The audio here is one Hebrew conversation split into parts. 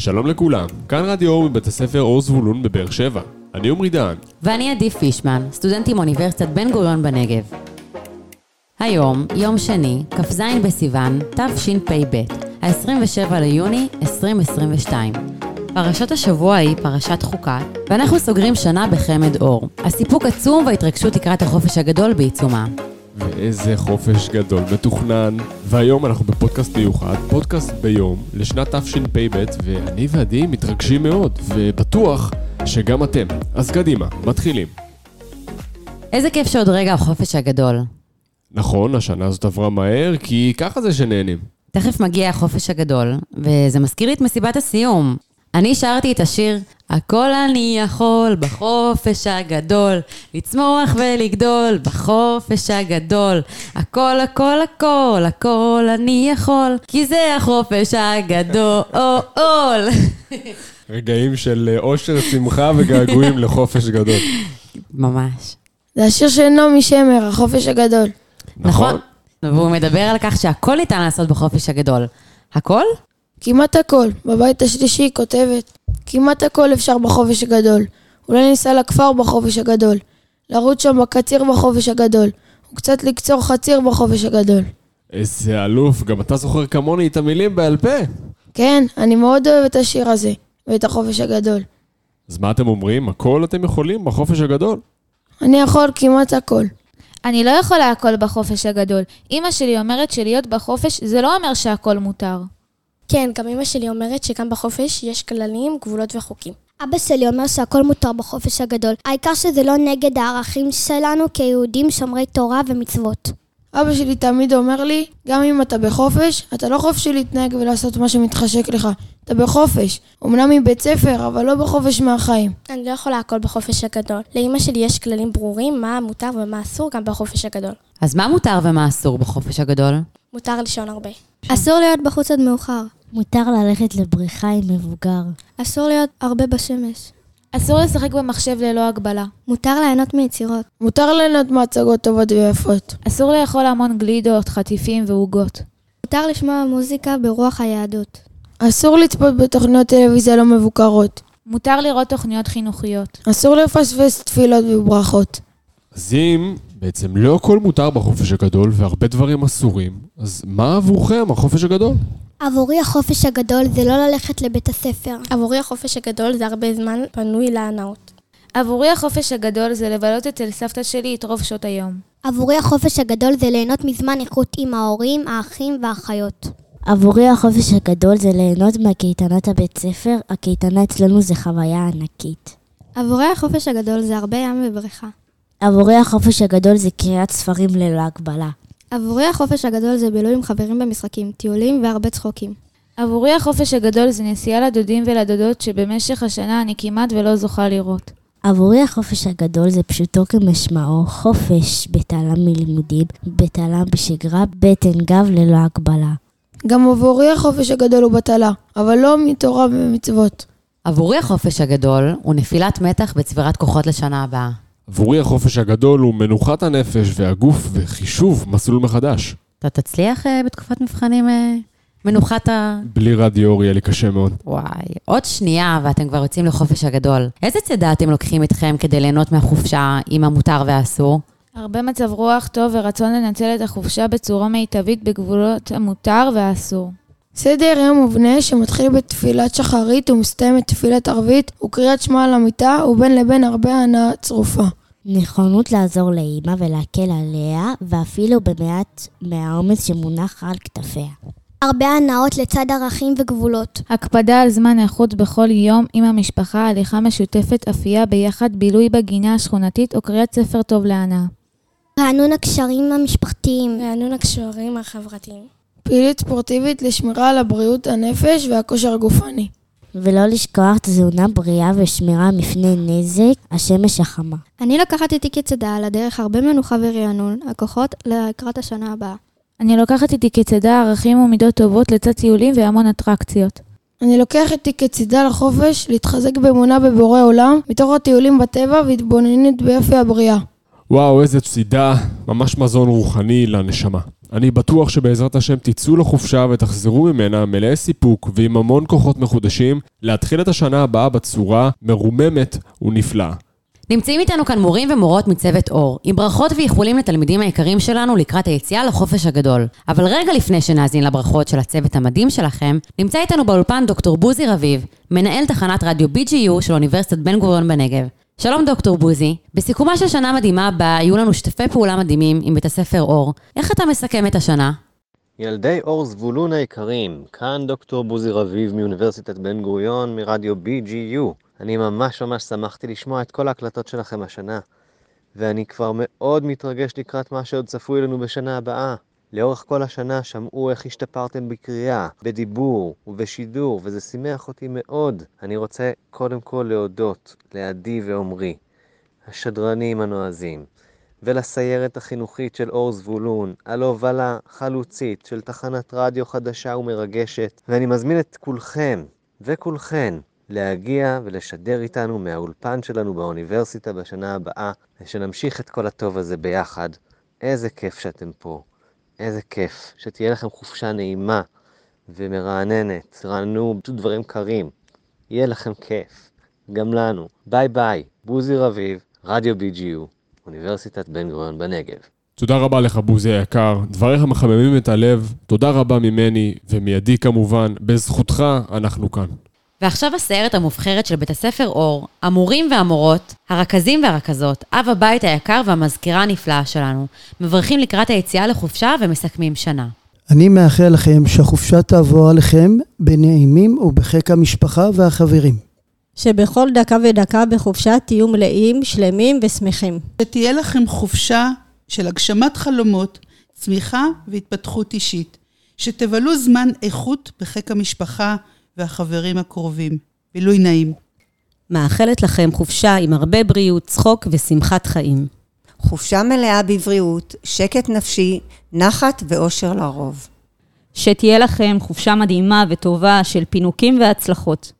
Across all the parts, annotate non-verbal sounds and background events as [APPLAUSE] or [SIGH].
שלום לכולם, כאן רדיו אור מבית הספר אור זבולון בבאר שבע. אני עמרי דהן. ואני עדי פישמן, סטודנט עם אוניברסיטת בן גוריון בנגב. היום, יום שני, כ"ז בסיוון, תשפ"ב, ה-27 ליוני 2022. פרשת השבוע היא פרשת חוקת, ואנחנו סוגרים שנה בחמד אור. הסיפוק עצום וההתרגשות לקראת החופש הגדול בעיצומה. ואיזה חופש גדול מתוכנן. והיום אנחנו בפודקאסט מיוחד, פודקאסט ביום, לשנת תשפ"ב, ואני ועדי מתרגשים מאוד, ובטוח שגם אתם. אז קדימה, מתחילים. איזה כיף שעוד רגע החופש הגדול. נכון, השנה הזאת עברה מהר, כי ככה זה שנהנים. תכף מגיע החופש הגדול, וזה מזכיר לי את מסיבת הסיום. אני שרתי את השיר הכל אני יכול בחופש הגדול, לצמוח ולגדול בחופש הגדול. הכל הכל הכל הכל אני יכול, כי זה החופש הגדול. רגעים של אה, אושר, שמחה וגעגועים [LAUGHS] לחופש גדול. ממש. זה השיר של נעמי שמר, החופש הגדול. נכון. והוא מדבר על כך שהכל ניתן לעשות בחופש הגדול. הכל? כמעט הכל. בבית השלישי היא כותבת, כמעט הכל אפשר בחופש הגדול. אולי ניסע לכפר בחופש הגדול. לרוץ שם בקציר בחופש הגדול. וקצת לקצור חציר בחופש הגדול. איזה אלוף, גם אתה זוכר כמוני את המילים בעל פה. כן, אני מאוד אוהב את השיר הזה, ואת החופש הגדול. אז מה אתם אומרים? הכל אתם יכולים בחופש הגדול? אני יכול כמעט הכל. אני לא יכולה הכל בחופש הגדול. אימא שלי אומרת שלהיות בחופש זה לא אומר שהכל מותר. כן, גם אמא שלי אומרת שגם בחופש יש כללים, גבולות וחוקים. אבא שלי אומר שהכל מותר בחופש הגדול, העיקר שזה לא נגד הערכים שלנו כיהודים שומרי תורה ומצוות. אבא שלי תמיד אומר לי, גם אם אתה בחופש, אתה לא חופשי להתנהג ולעשות מה שמתחשק לך. אתה בחופש. אמנם מבית ספר, אבל לא בחופש מהחיים. אני לא יכולה הכל בחופש הגדול. לאמא שלי יש כללים ברורים מה מותר ומה אסור גם בחופש הגדול. אז מה מותר ומה אסור בחופש הגדול? מותר לישון הרבה. אסור להיות בחוץ עד מאוחר. מותר ללכת לבריכה עם מבוגר. אסור להיות הרבה בשמש. אסור לשחק במחשב ללא הגבלה. מותר ליהנות מיצירות. מותר ליהנות מהצגות טובות ויפות. אסור לאכול המון גלידות, חטיפים ועוגות. מותר לשמוע מוזיקה ברוח היהדות. אסור לצפות בתוכניות טלוויזיה לא מבוקרות. מותר לראות תוכניות חינוכיות. אסור לפספס תפילות וברכות. אז אם בעצם לא הכל מותר בחופש הגדול והרבה דברים אסורים, אז מה עבורכם החופש הגדול? עבורי החופש הגדול זה לא ללכת לבית הספר. עבורי החופש הגדול זה הרבה זמן פנוי להנאות. עבורי החופש הגדול זה לבלות אצל סבתא שלי את רוב שעות היום. עבורי החופש הגדול זה ליהנות מזמן איכות עם ההורים, האחים והאחיות. עבורי החופש הגדול זה ליהנות מהקייטנת הבית ספר, הקייטנה אצלנו זה חוויה ענקית. עבורי החופש הגדול זה הרבה ים ובריכה. עבורי החופש הגדול זה קריאת ספרים ללא הגבלה. עבורי החופש הגדול זה בילוי עם חברים במשחקים, טיולים והרבה צחוקים. עבורי החופש הגדול זה נסיעה לדודים ולדודות שבמשך השנה אני כמעט ולא זוכה לראות. עבורי החופש הגדול זה פשוטו כמשמעו, חופש בתעלה מלימודים, בתעלה בשגרה, בטן גב ללא הגבלה. גם עבורי החופש הגדול הוא בטלה, אבל לא מתורה ומצוות. עבורי החופש הגדול הוא נפילת מתח בצבירת כוחות לשנה הבאה. עבורי החופש הגדול הוא מנוחת הנפש והגוף וחישוב מסלול מחדש. אתה תצליח אה, בתקופת מבחנים אה, מנוחת ה... בלי רדיו אור יהיה לי קשה מאוד. וואי, עוד שנייה ואתם כבר יוצאים לחופש הגדול. איזה צידה אתם לוקחים איתכם כדי ליהנות מהחופשה עם המותר והאסור? הרבה מצב רוח טוב ורצון לנצל את החופשה בצורה מיטבית בגבולות המותר והאסור. סדר יום מובנה שמתחיל בתפילת שחרית ומסתיים בתפילת ערבית וקריאת שמע על המיטה ובין לבין הרבה הנאה צרופה. נכונות לעזור לאימא ולהקל עליה, ואפילו במעט מהעומס שמונח על כתפיה. הרבה הנאות לצד ערכים וגבולות. הקפדה על זמן איכות בכל יום עם המשפחה, הליכה משותפת, אפייה ביחד, בילוי בגינה השכונתית או קריאת ספר טוב להנאה. רענון הקשרים המשפחתיים. רענון הקשרים החברתיים. פעילות ספורטיבית לשמירה על הבריאות הנפש והכושר הגופני. ולא לשכוח תזונה בריאה ושמירה מפני נזק, השמש החמה. אני לוקחת איתי כצידה על הדרך הרבה מנוחה ורענון, הכוחות לקראת השנה הבאה. אני לוקחת איתי כצידה ערכים ומידות טובות לצד טיולים והמון אטרקציות. אני לוקח איתי כצידה לחופש להתחזק באמונה בבורא עולם, מתוך הטיולים בטבע והתבוננות ביופי הבריאה. וואו, איזה צידה, ממש מזון רוחני לנשמה. אני בטוח שבעזרת השם תצאו לחופשה ותחזרו ממנה מלאי סיפוק ועם המון כוחות מחודשים, להתחיל את השנה הבאה בצורה מרוממת ונפלאה. נמצאים איתנו כאן מורים ומורות מצוות אור, עם ברכות ואיחולים לתלמידים היקרים שלנו לקראת היציאה לחופש הגדול. אבל רגע לפני שנאזין לברכות של הצוות המדהים שלכם, נמצא איתנו באולפן דוקטור בוזי רביב, מנהל תחנת רדיו BGU של אוניברסיטת בן גוריון בנגב. שלום דוקטור בוזי, בסיכומה של שנה מדהימה הבאה יהיו לנו שתפי פעולה מדהימים עם בית הספר אור. איך אתה מסכם את השנה? ילדי אור זבולון היקרים, כאן דוקטור בוזי רביב מאוניברסיטת בן גוריון מרדיו BGU. אני ממש ממש שמחתי לשמוע את כל ההקלטות שלכם השנה, ואני כבר מאוד מתרגש לקראת מה שעוד צפוי לנו בשנה הבאה. לאורך כל השנה שמעו איך השתפרתם בקריאה, בדיבור ובשידור, וזה שימח אותי מאוד. אני רוצה קודם כל להודות לעדי ועומרי, השדרנים הנועזים, ולסיירת החינוכית של אור זבולון, על הובלה חלוצית של תחנת רדיו חדשה ומרגשת, ואני מזמין את כולכם וכולכן להגיע ולשדר איתנו מהאולפן שלנו באוניברסיטה בשנה הבאה, ושנמשיך את כל הטוב הזה ביחד. איזה כיף שאתם פה. איזה כיף. שתהיה לכם חופשה נעימה ומרעננת. רענו דברים קרים. יהיה לכם כיף. גם לנו. ביי ביי. בוזי רביב, רדיו BGU, אוניברסיטת בן גוריון בנגב. תודה רבה לך, בוזי היקר. דבריך מחממים את הלב. תודה רבה ממני ומידי כמובן. בזכותך אנחנו כאן. ועכשיו הסיירת המובחרת של בית הספר אור, המורים והמורות, הרכזים והרכזות, אב הבית היקר והמזכירה הנפלאה שלנו, מברכים לקראת היציאה לחופשה ומסכמים שנה. אני מאחל לכם שהחופשה תעבור עליכם בנעימים ובחיק המשפחה והחברים. שבכל דקה ודקה בחופשה תהיו מלאים, שלמים ושמחים. שתהיה לכם חופשה של הגשמת חלומות, צמיחה והתפתחות אישית. שתבלו זמן איכות בחיק המשפחה והחברים הקרובים. בילוי נעים. מאחלת לכם חופשה עם הרבה בריאות, צחוק ושמחת חיים. חופשה מלאה בבריאות, שקט נפשי, נחת ואושר לרוב. שתהיה לכם חופשה מדהימה וטובה של פינוקים והצלחות.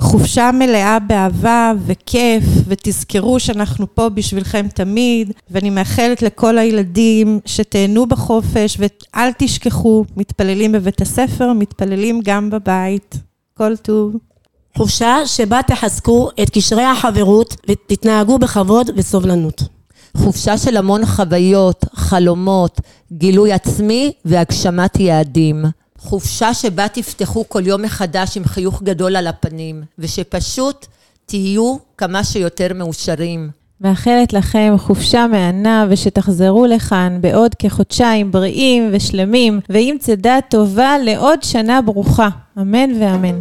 חופשה מלאה באהבה וכיף, ותזכרו שאנחנו פה בשבילכם תמיד, ואני מאחלת לכל הילדים שתהנו בחופש, ואל תשכחו, מתפללים בבית הספר, מתפללים גם בבית. כל טוב. חופשה שבה תחזקו את קשרי החברות ותתנהגו בכבוד וסובלנות. חופשה של המון חוויות, חלומות, גילוי עצמי והגשמת יעדים. חופשה שבה תפתחו כל יום מחדש עם חיוך גדול על הפנים, ושפשוט תהיו כמה שיותר מאושרים. מאחלת לכם חופשה מהנה ושתחזרו לכאן בעוד כחודשיים בריאים ושלמים ועם צידה טובה לעוד שנה ברוכה. אמן ואמן.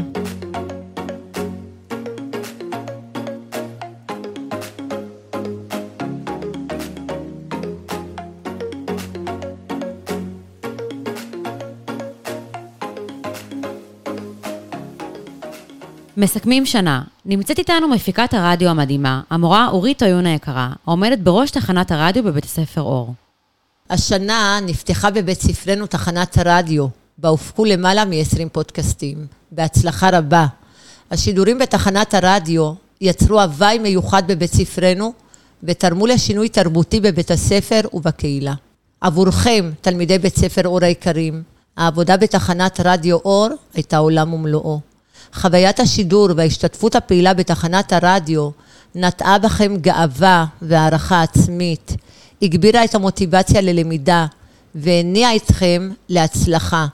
מסכמים שנה. נמצאת איתנו מפיקת הרדיו המדהימה, המורה אורית עיון היקרה, העומדת בראש תחנת הרדיו בבית הספר אור. השנה נפתחה בבית ספרנו תחנת הרדיו, בה הופקו למעלה מ-20 פודקאסטים. בהצלחה רבה. השידורים בתחנת הרדיו יצרו הוואי מיוחד בבית ספרנו, ותרמו לשינוי תרבותי בבית הספר ובקהילה. עבורכם, תלמידי בית ספר אור היקרים, העבודה בתחנת רדיו אור הייתה עולם ומלואו. חוויית השידור וההשתתפות הפעילה בתחנת הרדיו נטעה בכם גאווה והערכה עצמית, הגבירה את המוטיבציה ללמידה והניעה אתכם להצלחה,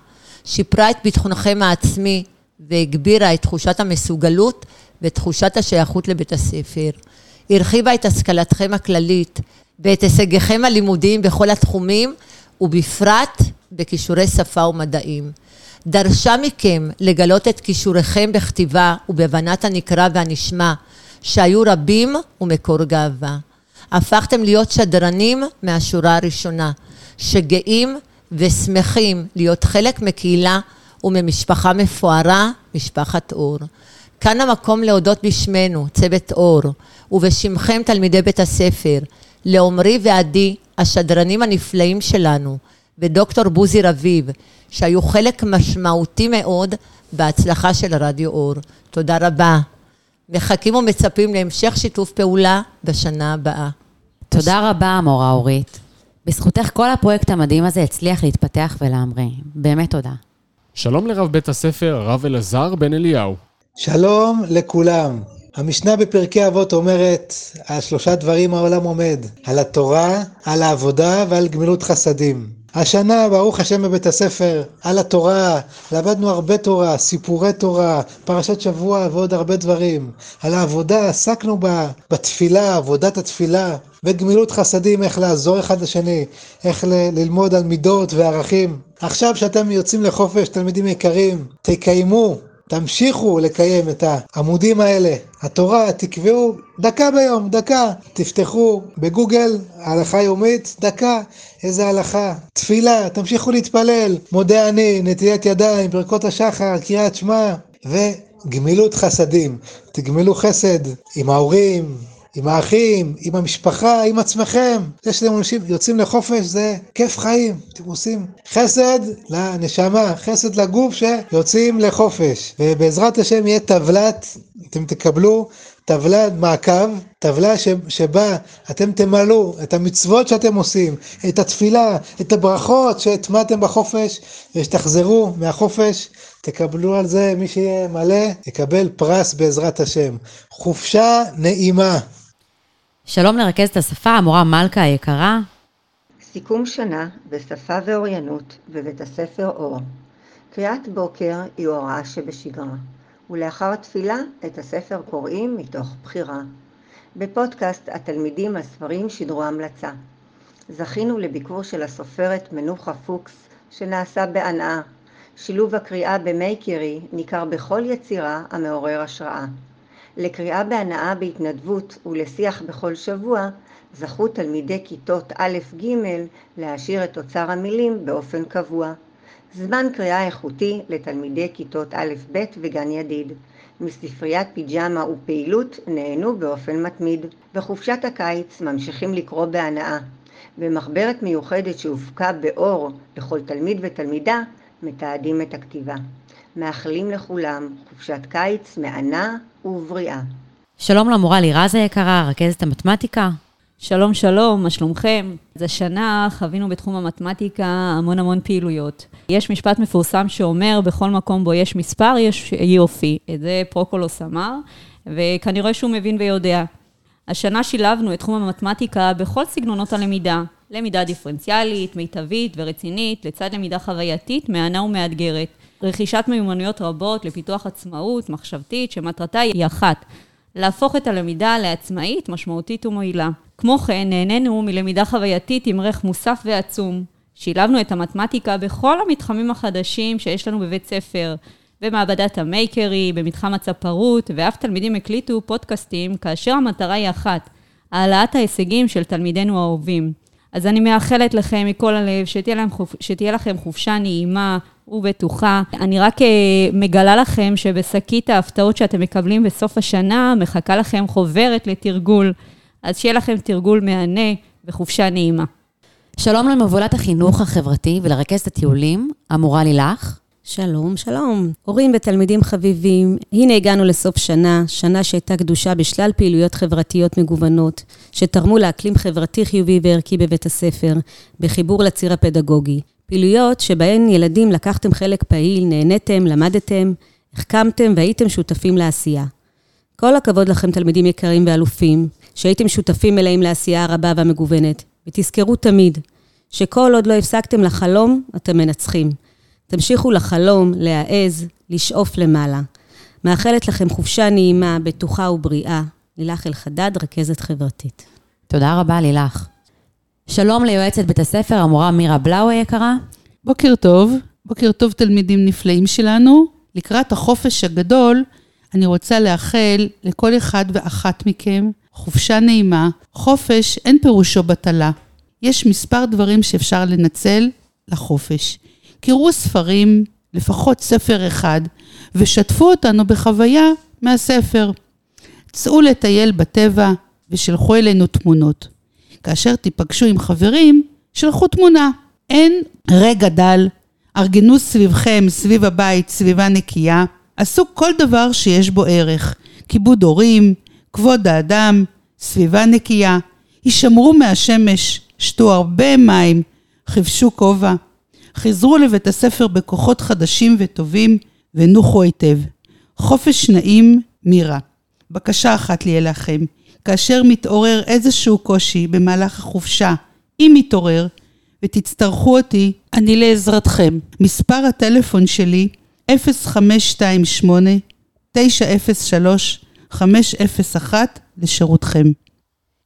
שיפרה את ביטחונכם העצמי והגבירה את תחושת המסוגלות ותחושת השייכות לבית הספר. הרחיבה את השכלתכם הכללית ואת הישגיכם הלימודיים בכל התחומים ובפרט בכישורי שפה ומדעים. דרשה מכם לגלות את כישוריכם בכתיבה ובהבנת הנקרא והנשמע, שהיו רבים ומקור גאווה. הפכתם להיות שדרנים מהשורה הראשונה, שגאים ושמחים להיות חלק מקהילה וממשפחה מפוארה, משפחת אור. כאן המקום להודות בשמנו, צוות אור, ובשמכם תלמידי בית הספר, לעומרי ועדי, השדרנים הנפלאים שלנו, ודוקטור בוזי רביב, שהיו חלק משמעותי מאוד בהצלחה של רדיו אור. תודה רבה. מחכים ומצפים להמשך שיתוף פעולה בשנה הבאה. תודה רבה, מורה אורית. בזכותך כל הפרויקט המדהים הזה הצליח להתפתח ולהמריא. באמת תודה. שלום לרב בית הספר, הרב אלעזר בן אליהו. שלום לכולם. המשנה בפרקי אבות אומרת, על שלושה דברים העולם עומד, על התורה, על העבודה ועל גמילות חסדים. השנה, ברוך השם בבית הספר, על התורה, למדנו הרבה תורה, סיפורי תורה, פרשת שבוע ועוד הרבה דברים. על העבודה, עסקנו בה, בתפילה, עבודת התפילה, וגמילות חסדים, איך לעזור אחד לשני, איך ל- ללמוד על מידות וערכים. עכשיו שאתם יוצאים לחופש, תלמידים יקרים, תקיימו תמשיכו לקיים את העמודים האלה, התורה, תקבעו דקה ביום, דקה. תפתחו בגוגל, הלכה יומית, דקה, איזה הלכה. תפילה, תמשיכו להתפלל, מודה אני, נטילת ידיים, ברכות השחר, קריאת שמע, וגמילות חסדים. תגמלו חסד עם ההורים, עם האחים, עם המשפחה, עם עצמכם. זה שאתם אנשים יוצאים לחופש זה כיף חיים. אתם עושים חסד לנשמה, חסד לגוף שיוצאים לחופש. ובעזרת השם יהיה טבלת, אתם תקבלו טבלת מעקב, טבלה ש, שבה אתם תמלאו את המצוות שאתם עושים, את התפילה, את הברכות שהטמעתם בחופש, ושתחזרו מהחופש, תקבלו על זה, מי שיהיה מלא, יקבל פרס בעזרת השם. חופשה נעימה. שלום לרכזת השפה, המורה מלכה היקרה. סיכום שנה בשפה ואוריינות בבית הספר אור. קריאת בוקר היא הוראה שבשגרה, ולאחר תפילה את הספר קוראים מתוך בחירה. בפודקאסט התלמידים הספרים שידרו המלצה. זכינו לביקור של הסופרת מנוחה פוקס שנעשה בהנאה. שילוב הקריאה במייקרי ניכר בכל יצירה המעורר השראה. לקריאה בהנאה בהתנדבות ולשיח בכל שבוע זכו תלמידי כיתות א'-ג' להעשיר את אוצר המילים באופן קבוע. זמן קריאה איכותי לתלמידי כיתות א'-ב' וגן ידיד. מספריית פיג'מה ופעילות נהנו באופן מתמיד. בחופשת הקיץ ממשיכים לקרוא בהנאה. במחברת מיוחדת שהופקה באור לכל תלמיד ותלמידה מתעדים את הכתיבה. מאחלים לכולם חופשת קיץ מהנה ובריאה. שלום למורה לירז היקרה, רכזת המתמטיקה. שלום שלום, מה שלומכם? אז השנה חווינו בתחום המתמטיקה המון המון פעילויות. יש משפט מפורסם שאומר, בכל מקום בו יש מספר, יש יופי. את זה פרוקולוס אמר, וכנראה שהוא מבין ויודע. השנה שילבנו את תחום המתמטיקה בכל סגנונות הלמידה. למידה דיפרנציאלית, מיטבית ורצינית, לצד למידה חווייתית, מהנה ומאתגרת. רכישת מיומנויות רבות לפיתוח עצמאות מחשבתית, שמטרתה היא אחת, להפוך את הלמידה לעצמאית, משמעותית ומועילה. כמו כן, נהנינו מלמידה חווייתית עם ערך מוסף ועצום. שילבנו את המתמטיקה בכל המתחמים החדשים שיש לנו בבית ספר, במעבדת המייקרי, במתחם הצפרות, ואף תלמידים הקליטו פודקאסטים, כאשר המטרה היא אחת, העלאת ההישגים של תלמידינו האהובים. אז אני מאחלת לכם מכל הלב שתהיה, חופ... שתהיה לכם חופשה נעימה ובטוחה. אני רק אה, מגלה לכם שבשקית ההפתעות שאתם מקבלים בסוף השנה, מחכה לכם חוברת לתרגול. אז שיהיה לכם תרגול מהנה וחופשה נעימה. שלום למובילת החינוך החברתי ולרכזת הטיולים, המורה לילך. שלום, שלום. הורים ותלמידים חביבים, הנה הגענו לסוף שנה, שנה שהייתה קדושה בשלל פעילויות חברתיות מגוונות, שתרמו לאקלים חברתי חיובי וערכי בבית הספר, בחיבור לציר הפדגוגי. פעילויות שבהן ילדים לקחתם חלק פעיל, נהניתם, למדתם, החכמתם והייתם שותפים לעשייה. כל הכבוד לכם, תלמידים יקרים ואלופים, שהייתם שותפים מלאים לעשייה הרבה והמגוונת. ותזכרו תמיד, שכל עוד לא הפסקתם לחלום, אתם מנצחים. תמשיכו לחלום, להעז, לשאוף למעלה. מאחלת לכם חופשה נעימה, בטוחה ובריאה. לילך אלחדד, רכזת חברתית. תודה רבה, לילך. שלום ליועצת בית הספר, המורה מירה בלאו היקרה. בוקר טוב, בוקר טוב תלמידים נפלאים שלנו. לקראת החופש הגדול, אני רוצה לאחל לכל אחד ואחת מכם חופשה נעימה. חופש אין פירושו בטלה. יש מספר דברים שאפשר לנצל לחופש. קראו ספרים, לפחות ספר אחד, ושתפו אותנו בחוויה מהספר. צאו לטייל בטבע ושלחו אלינו תמונות. כאשר תיפגשו עם חברים, שלחו תמונה. אין רגע דל, ארגנו סביבכם, סביב הבית, סביבה נקייה. עשו כל דבר שיש בו ערך. כיבוד הורים, כבוד האדם, סביבה נקייה. הישמרו מהשמש, שתו הרבה מים, חבשו כובע. חזרו לבית הספר בכוחות חדשים וטובים, ונוחו היטב. חופש נעים, מירה. בקשה אחת לי אליכם, כאשר מתעורר איזשהו קושי במהלך החופשה, אם מתעורר, ותצטרכו אותי, אני לעזרתכם. מספר הטלפון שלי 0528-903-501 לשירותכם.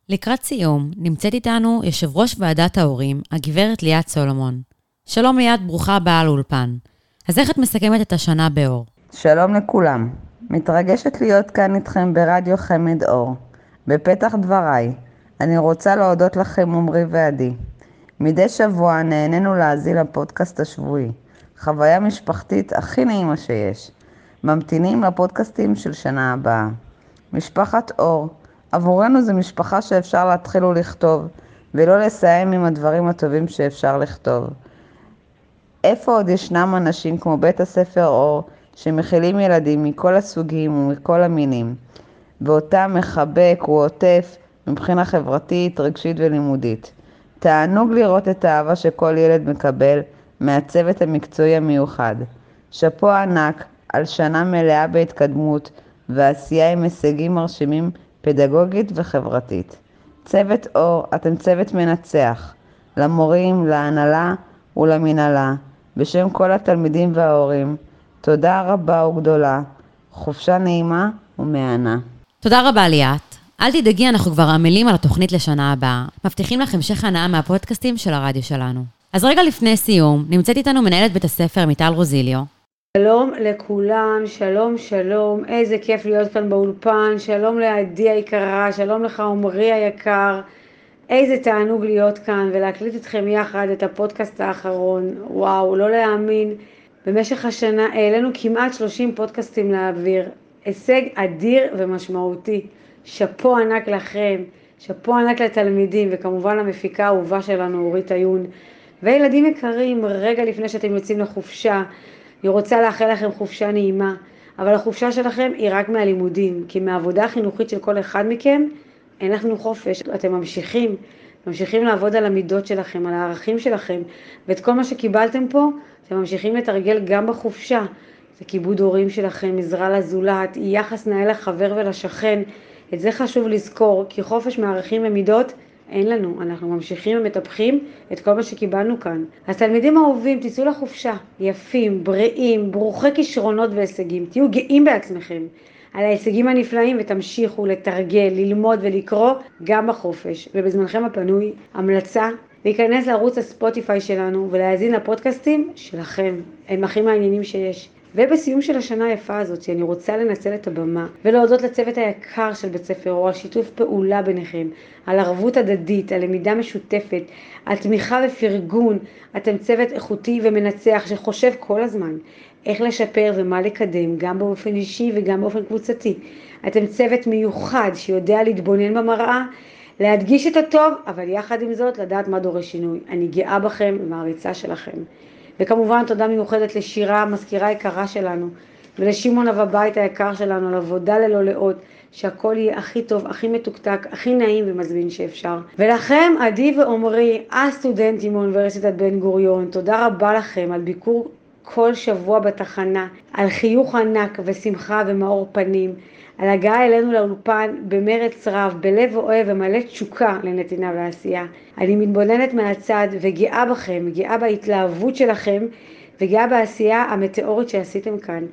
לקראת סיום, נמצאת איתנו יושב ראש ועדת ההורים, הגברת ליאת סולומון. שלום ליאת, ברוכה הבאה לאולפן. אז איך את מסכמת את השנה באור? שלום לכולם. מתרגשת להיות כאן איתכם ברדיו חמד אור. בפתח דבריי, אני רוצה להודות לכם עמרי ועדי. מדי שבוע נהנינו להאזין לפודקאסט השבועי. חוויה משפחתית הכי נעימה שיש. ממתינים לפודקאסטים של שנה הבאה. משפחת אור, עבורנו זו משפחה שאפשר להתחיל ולכתוב, ולא לסיים עם הדברים הטובים שאפשר לכתוב. איפה עוד ישנם אנשים כמו בית הספר אור, שמכילים ילדים מכל הסוגים ומכל המינים, ואותם מחבק ועוטף מבחינה חברתית, רגשית ולימודית. תענוג לראות את האהבה שכל ילד מקבל מהצוות המקצועי המיוחד. שאפו ענק על שנה מלאה בהתקדמות ועשייה עם הישגים מרשימים פדגוגית וחברתית. צוות אור, אתם צוות מנצח. למורים, להנהלה ולמנהלה, בשם כל התלמידים וההורים, תודה רבה וגדולה. חופשה נעימה ומהנה. תודה רבה ליאת. אל תדאגי, אנחנו כבר עמלים על התוכנית לשנה הבאה. מבטיחים לך המשך הנאה מהפודקאסטים של הרדיו שלנו. אז רגע לפני סיום, נמצאת איתנו מנהלת בית הספר מיטל רוזיליו. שלום לכולם, שלום שלום, איזה כיף להיות כאן באולפן, שלום לעדי היקרה, שלום לך עמרי היקר, איזה תענוג להיות כאן ולהקליט איתכם יחד את הפודקאסט האחרון, וואו, לא להאמין, במשך השנה העלינו כמעט 30 פודקאסטים לאוויר, הישג אדיר ומשמעותי, שאפו ענק לכם, שאפו ענק לתלמידים וכמובן למפיקה האהובה שלנו אורית עיון, וילדים יקרים, רגע לפני שאתם יוצאים לחופשה, אני רוצה לאחל לכם חופשה נעימה, אבל החופשה שלכם היא רק מהלימודים, כי מהעבודה החינוכית של כל אחד מכם אין לכם חופש. אתם ממשיכים, ממשיכים לעבוד על המידות שלכם, על הערכים שלכם, ואת כל מה שקיבלתם פה, אתם ממשיכים לתרגל גם בחופשה. זה כיבוד הורים שלכם, עזרה לזולת, יחס נאה לחבר ולשכן. את זה חשוב לזכור, כי חופש מערכים ומידות אין לנו, אנחנו ממשיכים ומטפחים את כל מה שקיבלנו כאן. אז תלמידים אהובים, תצאו לחופשה, יפים, בריאים, ברוכי כישרונות והישגים, תהיו גאים בעצמכם על ההישגים הנפלאים ותמשיכו לתרגל, ללמוד ולקרוא גם בחופש. ובזמנכם הפנוי, המלצה להיכנס לערוץ הספוטיפיי שלנו ולהאזין לפודקאסטים שלכם, הם הכי מעניינים שיש. ובסיום של השנה היפה הזאת, אני רוצה לנצל את הבמה ולהודות לצוות היקר של בית ספר אור על שיתוף פעולה ביניכם, על ערבות הדדית, על למידה משותפת, על תמיכה ופרגון. אתם צוות איכותי ומנצח שחושב כל הזמן איך לשפר ומה לקדם, גם באופן אישי וגם באופן קבוצתי. אתם צוות מיוחד שיודע להתבונן במראה, להדגיש את הטוב, אבל יחד עם זאת לדעת מה דורש שינוי. אני גאה בכם ומעריצה שלכם. וכמובן תודה מיוחדת לשירה, המזכירה היקרה שלנו, ולשמעון אב הבית היקר שלנו על עבודה ללא לאות, שהכל יהיה הכי טוב, הכי מתוקתק, הכי נעים ומזמין שאפשר. ולכם, עדי ועמרי, הסטודנטים מאוניברסיטת בן גוריון, תודה רבה לכם על ביקור כל שבוע בתחנה, על חיוך ענק ושמחה ומאור פנים. על הגעה אלינו לאולפן במרץ רב, בלב אוהב ומלא תשוקה לנתינה ועשייה. אני מתבוננת מהצד וגאה בכם, גאה בהתלהבות שלכם וגאה בעשייה המטאורית שעשיתם כאן.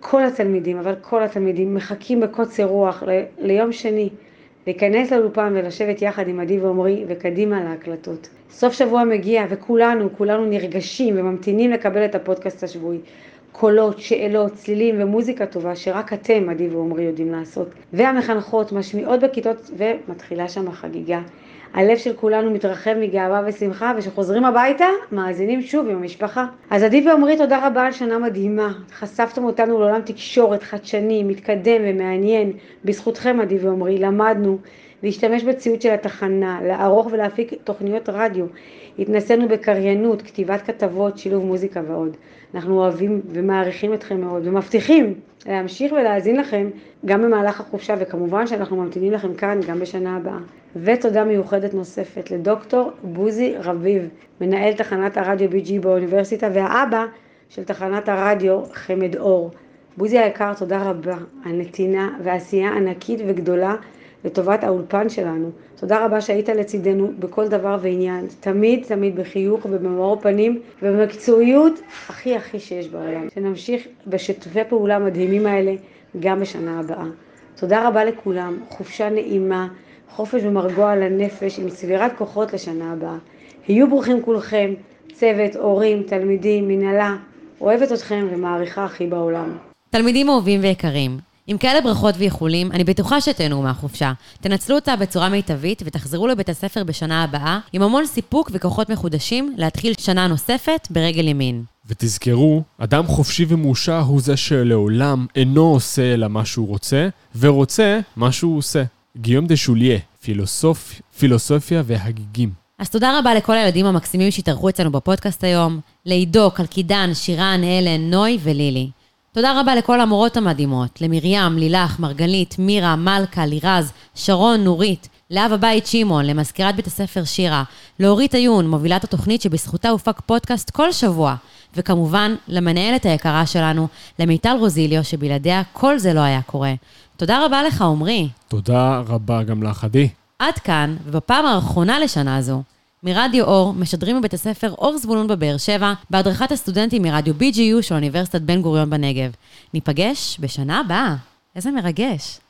כל התלמידים, אבל כל התלמידים מחכים בקוצר רוח ל- ליום שני להיכנס לאולפן ולשבת יחד עם עדי ועמרי וקדימה להקלטות. סוף שבוע מגיע וכולנו, כולנו נרגשים וממתינים לקבל את הפודקאסט השבועי. קולות, שאלות, צלילים ומוזיקה טובה שרק אתם, עדי ועמרי, יודעים לעשות. והמחנכות משמיעות בכיתות ומתחילה שם החגיגה. הלב של כולנו מתרחב מגאווה ושמחה, וכשחוזרים הביתה, מאזינים שוב עם המשפחה. אז עדי ועמרי, תודה רבה על שנה מדהימה. חשפתם אותנו לעולם תקשורת חדשני, מתקדם ומעניין. בזכותכם, עדי ועמרי, למדנו להשתמש בציוד של התחנה, לערוך ולהפיק תוכניות רדיו. התנסינו בקריינות, כתיבת כתבות, שילוב מוזיקה ועוד. אנחנו אוהבים ומעריכים אתכם מאוד, ומבטיחים להמשיך ולהאזין לכם גם במהלך החופשה, וכמובן שאנחנו ממתינים לכם כאן גם בשנה הבאה. ותודה מיוחדת נוספת לדוקטור בוזי רביב, מנהל תחנת הרדיו BG באוניברסיטה והאבא של תחנת הרדיו חמד אור. בוזי היקר, תודה רבה. הנתינה והעשייה ענקית וגדולה לטובת האולפן שלנו. תודה רבה שהיית לצידנו בכל דבר ועניין, תמיד תמיד בחיוך ובמאור פנים ובמקצועיות הכי הכי שיש בעולם. שנמשיך בשיתופי פעולה המדהימים האלה גם בשנה הבאה. תודה רבה לכולם, חופשה נעימה, חופש ומרגוע על הנפש עם צבירת כוחות לשנה הבאה. היו ברוכים כולכם, צוות, הורים, תלמידים, מנהלה, אוהבת אתכם ומעריכה הכי בעולם. תלמידים אהובים ויקרים, עם כאלה ברכות ואיחולים, אני בטוחה שתהנו מהחופשה. תנצלו אותה בצורה מיטבית ותחזרו לבית הספר בשנה הבאה עם המון סיפוק וכוחות מחודשים להתחיל שנה נוספת ברגל ימין. ותזכרו, אדם חופשי ומאושר הוא זה שלעולם אינו עושה אלא מה שהוא רוצה, ורוצה מה שהוא עושה. גיום דה שוליה, פילוסוף, פילוסופיה והגיגים. אז תודה רבה לכל הילדים המקסימים שהתארחו אצלנו בפודקאסט היום, לעידו, קלקידן, שירן, אלן, נוי ולילי. תודה רבה לכל המורות המדהימות, למרים, לילך, מרגלית, מירה, מלכה, לירז, שרון, נורית, לאב הבית שמעון, למזכירת בית הספר שירה, לאורית עיון, מובילת התוכנית שבזכותה הופק פודקאסט כל שבוע, וכמובן, למנהלת היקרה שלנו, למיטל רוזיליו, שבלעדיה כל זה לא היה קורה. תודה רבה לך, עמרי. תודה רבה גם לך, עדי. עד כאן, ובפעם האחרונה לשנה הזו, מרדיו אור משדרים בבית הספר אור זבולון בבאר שבע, בהדרכת הסטודנטים מרדיו BGU של אוניברסיטת בן גוריון בנגב. ניפגש בשנה הבאה. איזה מרגש.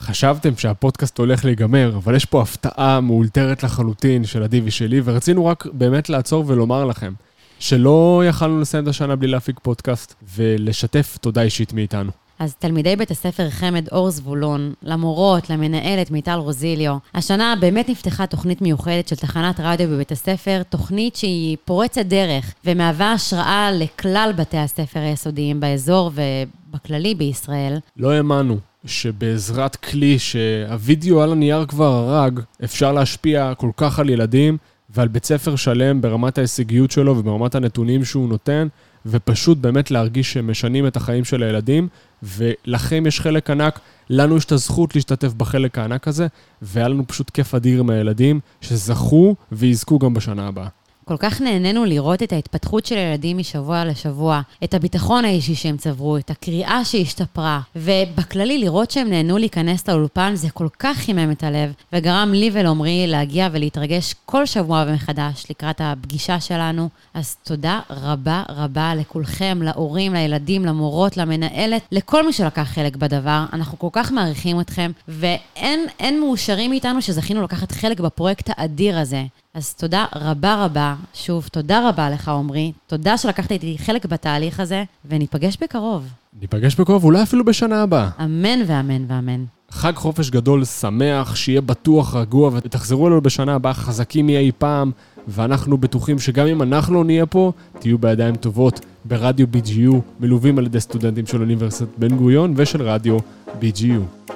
חשבתם שהפודקאסט הולך להיגמר, אבל יש פה הפתעה מאולתרת לחלוטין של עדי ושלי, ורצינו רק באמת לעצור ולומר לכם שלא יכלנו לסיים את השנה בלי להפיק פודקאסט, ולשתף תודה אישית מאיתנו. אז תלמידי בית הספר חמד אור זבולון, למורות, למנהלת מיטל רוזיליו, השנה באמת נפתחה תוכנית מיוחדת של תחנת רדיו בבית הספר, תוכנית שהיא פורצת דרך ומהווה השראה לכלל בתי הספר היסודיים באזור ובכללי בישראל. לא האמנו שבעזרת כלי שהווידאו על הנייר כבר הרג, אפשר להשפיע כל כך על ילדים ועל בית ספר שלם ברמת ההישגיות שלו וברמת הנתונים שהוא נותן, ופשוט באמת להרגיש שהם משנים את החיים של הילדים, ולכם יש חלק ענק, לנו יש את הזכות להשתתף בחלק הענק הזה, והיה לנו פשוט כיף אדיר עם הילדים, שזכו ויזכו גם בשנה הבאה. כל כך נהנינו לראות את ההתפתחות של הילדים משבוע לשבוע, את הביטחון האישי שהם צברו, את הקריאה שהשתפרה, ובכללי לראות שהם נהנו להיכנס לאולפן זה כל כך חימם את הלב, וגרם לי ולעמרי להגיע ולהתרגש כל שבוע ומחדש לקראת הפגישה שלנו. אז תודה רבה רבה לכולכם, להורים, לילדים, למורות, למנהלת, לכל מי שלקח חלק בדבר. אנחנו כל כך מעריכים אתכם, ואין מאושרים מאיתנו שזכינו לקחת חלק בפרויקט האדיר הזה. אז תודה רבה רבה. שוב, תודה רבה לך, עמרי. תודה שלקחת איתי חלק בתהליך הזה, וניפגש בקרוב. ניפגש בקרוב, אולי אפילו בשנה הבאה. אמן ואמן ואמן. חג חופש גדול שמח, שיהיה בטוח, רגוע, ותחזרו אלינו בשנה הבאה חזקים מאי פעם, ואנחנו בטוחים שגם אם אנחנו לא נהיה פה, תהיו בידיים טובות ברדיו BGU, מלווים על ידי סטודנטים של אוניברסיטת בן גוריון ושל רדיו BGU.